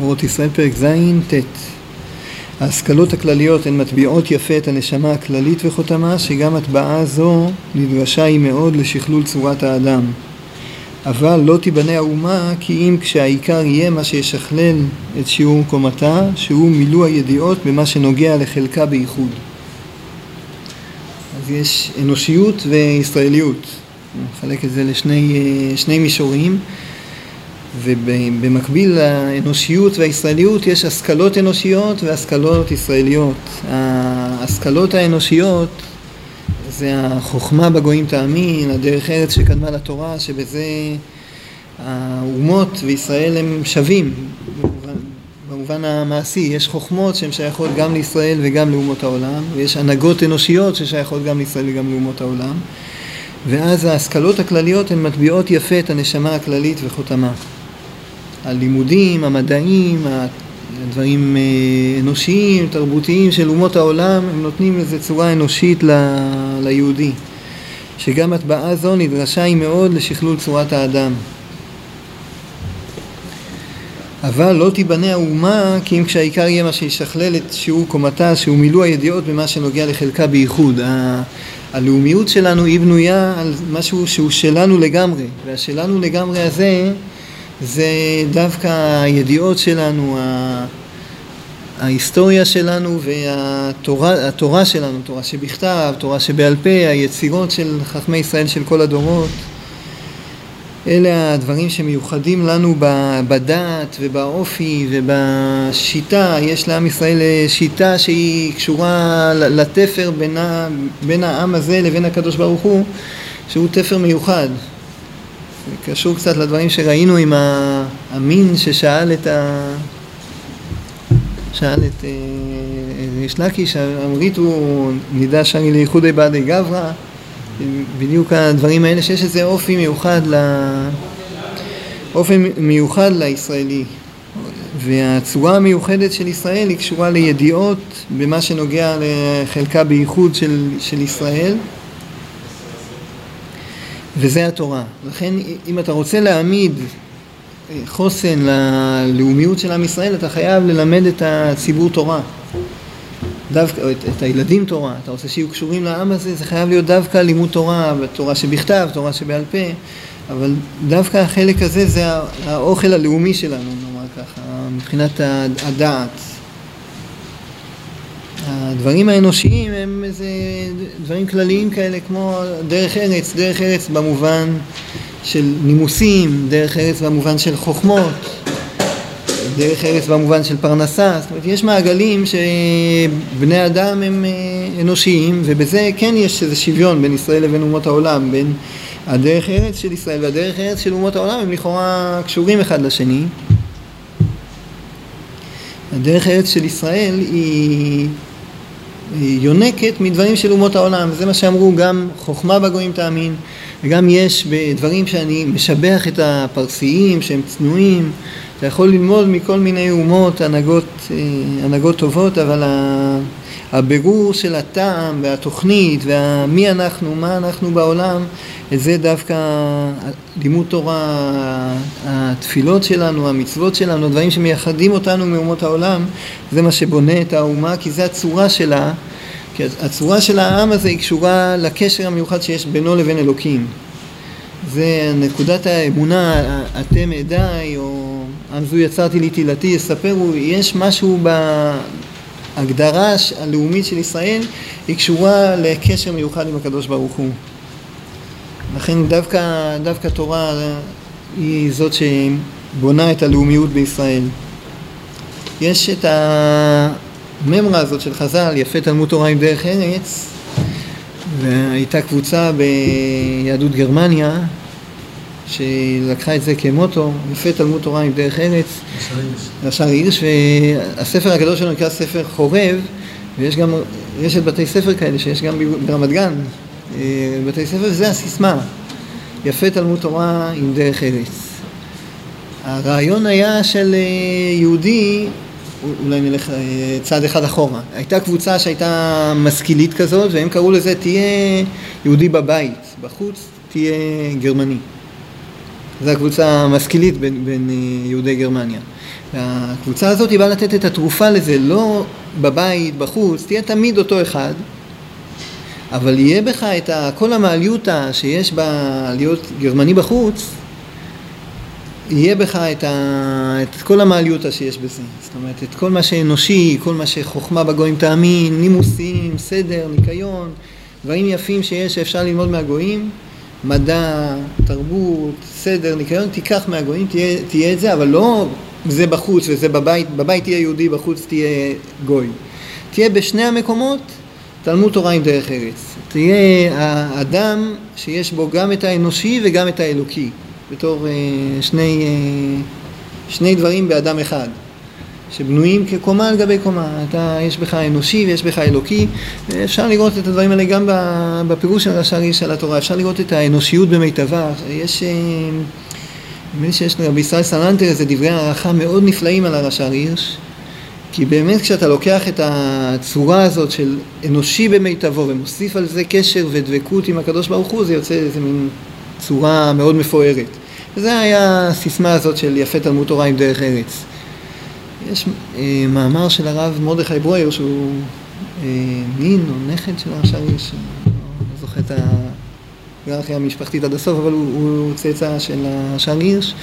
אורות ישראל פרק ז' ט' ההשכלות הכלליות הן מטביעות יפה את הנשמה הכללית וחותמה שגם הטבעה זו נדרשה היא מאוד לשכלול צורת האדם. אבל לא תיבנה האומה כי אם כשהעיקר יהיה מה שישכלל את שיעור קומתה שהוא מילוא הידיעות במה שנוגע לחלקה בייחוד. אז יש אנושיות וישראליות נחלק את זה לשני מישורים ובמקביל לאנושיות והישראליות יש השכלות אנושיות והשכלות ישראליות. ההשכלות האנושיות זה החוכמה בגויים תאמין, הדרך ארץ שקדמה לתורה, שבזה האומות וישראל הם שווים במובן, המעשי. יש חוכמות שהן שייכות גם לישראל וגם לאומות העולם, ויש הנהגות אנושיות ששייכות גם לישראל וגם לאומות העולם. ואז ההשכלות הכלליות הן מטביעות יפה את הנשמה הכללית וחותמה. הלימודים, המדעים, הדברים אה, אנושיים, תרבותיים של אומות העולם, הם נותנים איזו צורה אנושית ל, ליהודי. שגם הטבעה זו נדרשה היא מאוד לשכלול צורת האדם. אבל לא תיבנה האומה כי אם כשהעיקר יהיה מה שישכלל את שיעור קומתה שהוא מילוא הידיעות במה שנוגע לחלקה בייחוד. הלאומיות שלנו היא בנויה על משהו שהוא שלנו לגמרי והשלנו לגמרי הזה זה דווקא הידיעות שלנו, ההיסטוריה שלנו והתורה שלנו, תורה שבכתב, תורה שבעל פה, היצירות של חכמי ישראל של כל הדורות. אלה הדברים שמיוחדים לנו בדת ובאופי ובשיטה. יש לעם ישראל שיטה שהיא קשורה לתפר בין, בין העם הזה לבין הקדוש ברוך הוא, שהוא תפר מיוחד. זה קשור קצת לדברים שראינו עם המין ששאל את ה... שאל את ריש לקיש, אמריתו נידע שרי לייחודי בעדי גברא, בדיוק הדברים האלה שיש איזה אופי מיוחד ל... אופי מיוחד לישראלי והצורה המיוחדת של ישראל היא קשורה לידיעות במה שנוגע לחלקה בייחוד של, של ישראל וזה התורה. לכן אם אתה רוצה להעמיד אה, חוסן ללאומיות של עם ישראל, אתה חייב ללמד את הציבור תורה. דווקא, את, את הילדים תורה, אתה רוצה שיהיו קשורים לעם הזה, זה חייב להיות דווקא לימוד תורה, תורה שבכתב, תורה שבעל פה, אבל דווקא החלק הזה זה האוכל הלאומי שלנו, נאמר ככה, מבחינת הדעת. הדברים האנושיים הם איזה דברים כלליים כאלה כמו דרך ארץ, דרך ארץ במובן של נימוסים, דרך ארץ במובן של חוכמות, דרך ארץ במובן של פרנסה, זאת אומרת יש מעגלים שבני אדם הם אה, אנושיים ובזה כן יש איזה שוויון בין ישראל לבין אומות העולם, בין הדרך ארץ של ישראל והדרך ארץ של אומות העולם הם לכאורה קשורים אחד לשני. הדרך ארץ של ישראל היא יונקת מדברים של אומות העולם, זה מה שאמרו גם חוכמה בגויים תאמין, וגם יש בדברים שאני משבח את הפרסיים שהם צנועים, אתה יכול ללמוד מכל מיני אומות, הנהגות, אה, הנהגות טובות, אבל הבירור של הטעם והתוכנית ומי אנחנו, מה אנחנו בעולם, את זה דווקא לימוד תורה, התפילות שלנו, המצוות שלנו, הדברים שמייחדים אותנו מאומות העולם, זה מה שבונה את האומה, כי זה הצורה שלה, כי הצורה של העם הזה היא קשורה לקשר המיוחד שיש בינו לבין אלוקים. זה נקודת האמונה, אתם עדיי, או עם זו יצרתי לי תהילתי יספרו, יש משהו בהגדרה הלאומית של ישראל, היא קשורה לקשר מיוחד עם הקדוש ברוך הוא. לכן דווקא, דווקא תורה היא זאת שבונה את הלאומיות בישראל. יש את הממרה הזאת של חז"ל, יפה תלמוד תורה עם דרך ארץ, והייתה קבוצה ביהדות גרמניה שלקחה את זה כמוטו, יפה תלמוד תורה עם דרך ארץ, ישר הירש, והספר הגדול שלנו נקרא ספר חורב, ויש גם רשת בתי ספר כאלה שיש גם ברמת גן, אה, בתי ספר, וזה הסיסמה, יפה תלמוד תורה עם דרך ארץ. הרעיון היה של אה, יהודי, אולי נלך אה, צעד אחד אחורה, הייתה קבוצה שהייתה משכילית כזאת והם קראו לזה תהיה יהודי בבית, בחוץ תהיה גרמני. זו הקבוצה המשכילית בין, בין אה, יהודי גרמניה. הקבוצה הזאת היא באה לתת את התרופה לזה, לא בבית, בחוץ, תהיה תמיד אותו אחד, אבל יהיה בך את כל המעליותה שיש בה להיות גרמני בחוץ, יהיה בך את, ה, את כל המעליותה שיש בזה. זאת אומרת, את כל מה שאנושי, כל מה שחוכמה בגויים תאמין, נימוסים, סדר, ניקיון, דברים יפים שיש שאפשר ללמוד מהגויים, מדע, תרבות, סדר, ניקיון, תיקח מהגויים, תהיה, תהיה את זה, אבל לא זה בחוץ וזה בבית, בבית תהיה יהודי, בחוץ תהיה גוי. תהיה בשני המקומות תלמוד תורה עם דרך ארץ. תהיה האדם שיש בו גם את האנושי וגם את האלוקי, בתור אה, שני, אה, שני דברים באדם אחד. שבנויים כקומה על גבי קומה, אתה, יש בך אנושי ויש בך אלוקי, אפשר לראות את הדברים האלה גם בפירוש של רש"ר איש על התורה, אפשר לראות את האנושיות במיטבה, יש, אה, נדמה לי שיש לרבי ישראל סלנטר איזה דברי הערכה מאוד נפלאים על הרש"ר הירש, כי באמת כשאתה לוקח את הצורה הזאת של אנושי במיטבו ומוסיף על זה קשר ודבקות עם הקדוש ברוך הוא, זה יוצא איזה מין צורה מאוד מפוארת. וזה היה הסיסמה הזאת של יפה תלמוד תורה עם דרך ארץ. יש אה, מאמר של הרב מרדכי ברויר שהוא אה, מין או נכד של הרש"ר הירש, לא זוכר את ההיררכיה המשפחתית עד הסוף, אבל הוא, הוא צאצא של הרש"ר הירש,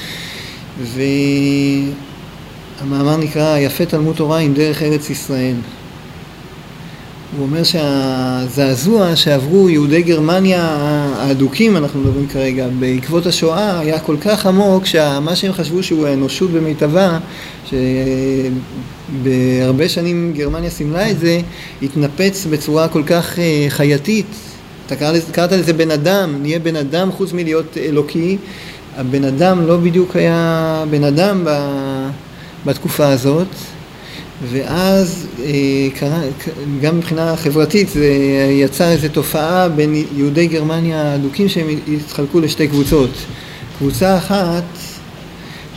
והמאמר נקרא יפה תלמוד תורה עם דרך ארץ ישראל. הוא אומר שהזעזוע שעברו יהודי גרמניה האדוקים, אנחנו מדברים כרגע, בעקבות השואה, היה כל כך עמוק, שמה שהם חשבו שהוא האנושות במיטבה, שבהרבה שנים גרמניה סימלה את זה, התנפץ בצורה כל כך אה, חייתית. אתה קראת, קראת לזה בן אדם, נהיה בן אדם חוץ מלהיות אלוקי. הבן אדם לא בדיוק היה בן אדם בתקופה הזאת. ואז אה, גם מבחינה חברתית זה יצר איזו תופעה בין יהודי גרמניה האדוקים שהם התחלקו לשתי קבוצות. קבוצה אחת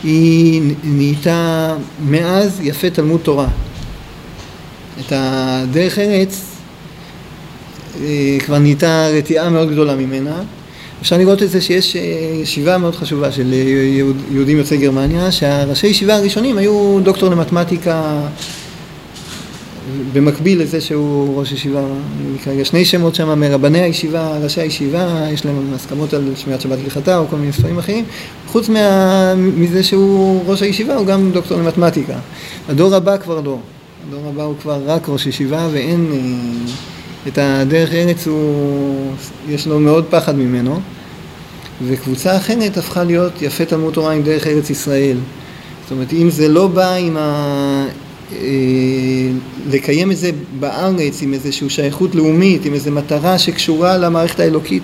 היא נהייתה מאז יפה תלמוד תורה. את הדרך ארץ אה, כבר נהייתה רתיעה מאוד גדולה ממנה. אפשר לראות את זה שיש אה, ישיבה מאוד חשובה של יהודים יוצאי גרמניה, שהראשי ישיבה הראשונים היו דוקטור למתמטיקה במקביל לזה שהוא ראש ישיבה, כרגע שני שמות שם מרבני הישיבה, ראשי הישיבה, יש להם הסכמות על שמירת שבת הלכתה או כל מיני ספרים אחרים, חוץ מה, מזה שהוא ראש הישיבה הוא גם דוקטור למתמטיקה. הדור הבא כבר לא, הדור הבא הוא כבר רק ראש ישיבה ואין, אה, את הדרך ארץ הוא, יש לו מאוד פחד ממנו, וקבוצה אחרת הפכה להיות יפה תלמוד תורה עם דרך ארץ ישראל. זאת אומרת, אם זה לא בא עם ה... אה, לקיים את זה בארץ עם איזושהי שייכות לאומית, עם איזו מטרה שקשורה למערכת האלוקית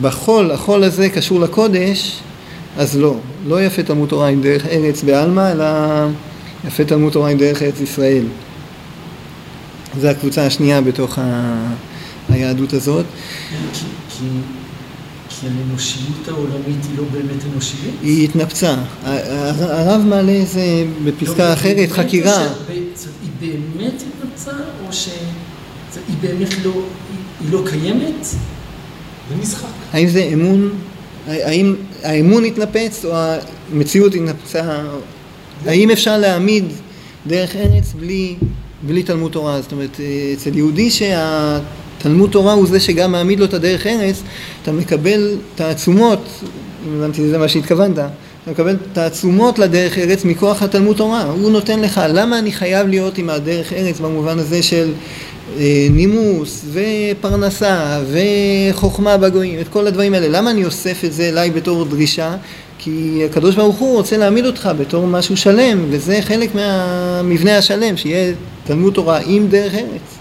בחול, החול הזה קשור לקודש, אז לא, לא יפה תלמוד תורה עם דרך ארץ בעלמא, אלא יפה תלמוד תורה עם דרך ארץ ישראל. זו הקבוצה השנייה בתוך ה... היהדות הזאת. כי האנושיות העולמית היא לא באמת אנושית? היא התנפצה. הרב מעלה איזה בפסקה לא, אחרת, חקירה. היא באמת התנפצה, או שהיא באמת לא, היא לא קיימת? זה משחק. האם זה אמון, האם האמון התנפץ או המציאות התנפצה? האם אפשר להעמיד דרך ארץ בלי, בלי תלמוד תורה? זאת אומרת, אצל יהודי שה... תלמוד תורה הוא זה שגם מעמיד לו את הדרך ארץ, אתה מקבל תעצומות, אם הבנתי לזה מה שהתכוונת, אתה מקבל תעצומות לדרך ארץ מכוח התלמוד תורה, הוא נותן לך, למה אני חייב להיות עם הדרך ארץ במובן הזה של אה, נימוס ופרנסה וחוכמה בגויים, את כל הדברים האלה, למה אני אוסף את זה אליי בתור דרישה? כי הקדוש ברוך הוא רוצה להעמיד אותך בתור משהו שלם, וזה חלק מהמבנה השלם, שיהיה תלמוד תורה עם דרך ארץ.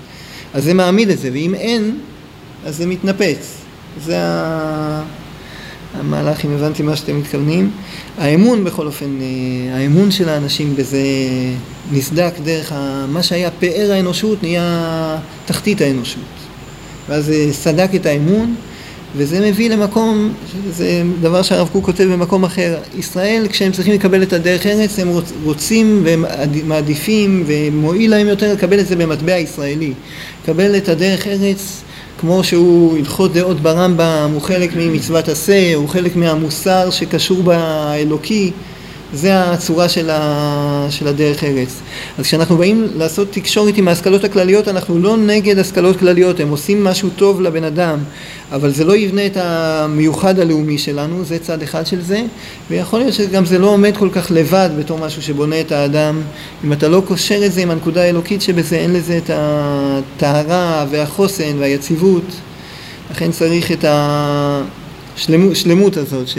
אז זה מעמיד את זה, ואם אין, אז זה מתנפץ. זה המהלך, אם הבנתי מה שאתם מתכוונים. האמון בכל אופן, אה, האמון של האנשים בזה נסדק דרך מה שהיה פאר האנושות נהיה תחתית האנושות. ואז סדק את האמון, וזה מביא למקום, זה דבר שהרב קוק כותב במקום אחר, ישראל כשהם צריכים לקבל את הדרך ארץ הם רוצים ומעדיפים ומועיל להם יותר לקבל את זה במטבע ישראלי, לקבל את הדרך ארץ כמו שהוא הלכות דעות ברמב"ם, הוא חלק ממצוות עשה, הוא חלק מהמוסר שקשור באלוקי, זה הצורה של, ה, של הדרך ארץ. אז כשאנחנו באים לעשות תקשורת עם ההשכלות הכלליות, אנחנו לא נגד השכלות כלליות, הם עושים משהו טוב לבן אדם, אבל זה לא יבנה את המיוחד הלאומי שלנו, זה צד אחד של זה, ויכול להיות שגם זה לא עומד כל כך לבד בתור משהו שבונה את האדם, אם אתה לא קושר את זה עם הנקודה האלוקית שבזה, אין לזה את הטהרה והחוסן והיציבות, לכן צריך את השלמות הזאת, ש...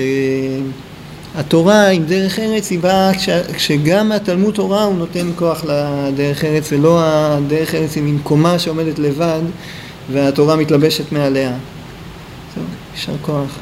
התורה עם דרך ארץ היא באה כש, כשגם התלמוד תורה הוא נותן כוח לדרך ארץ ולא הדרך ארץ היא מין קומה שעומדת לבד והתורה מתלבשת מעליה. זהו, יישר כוח.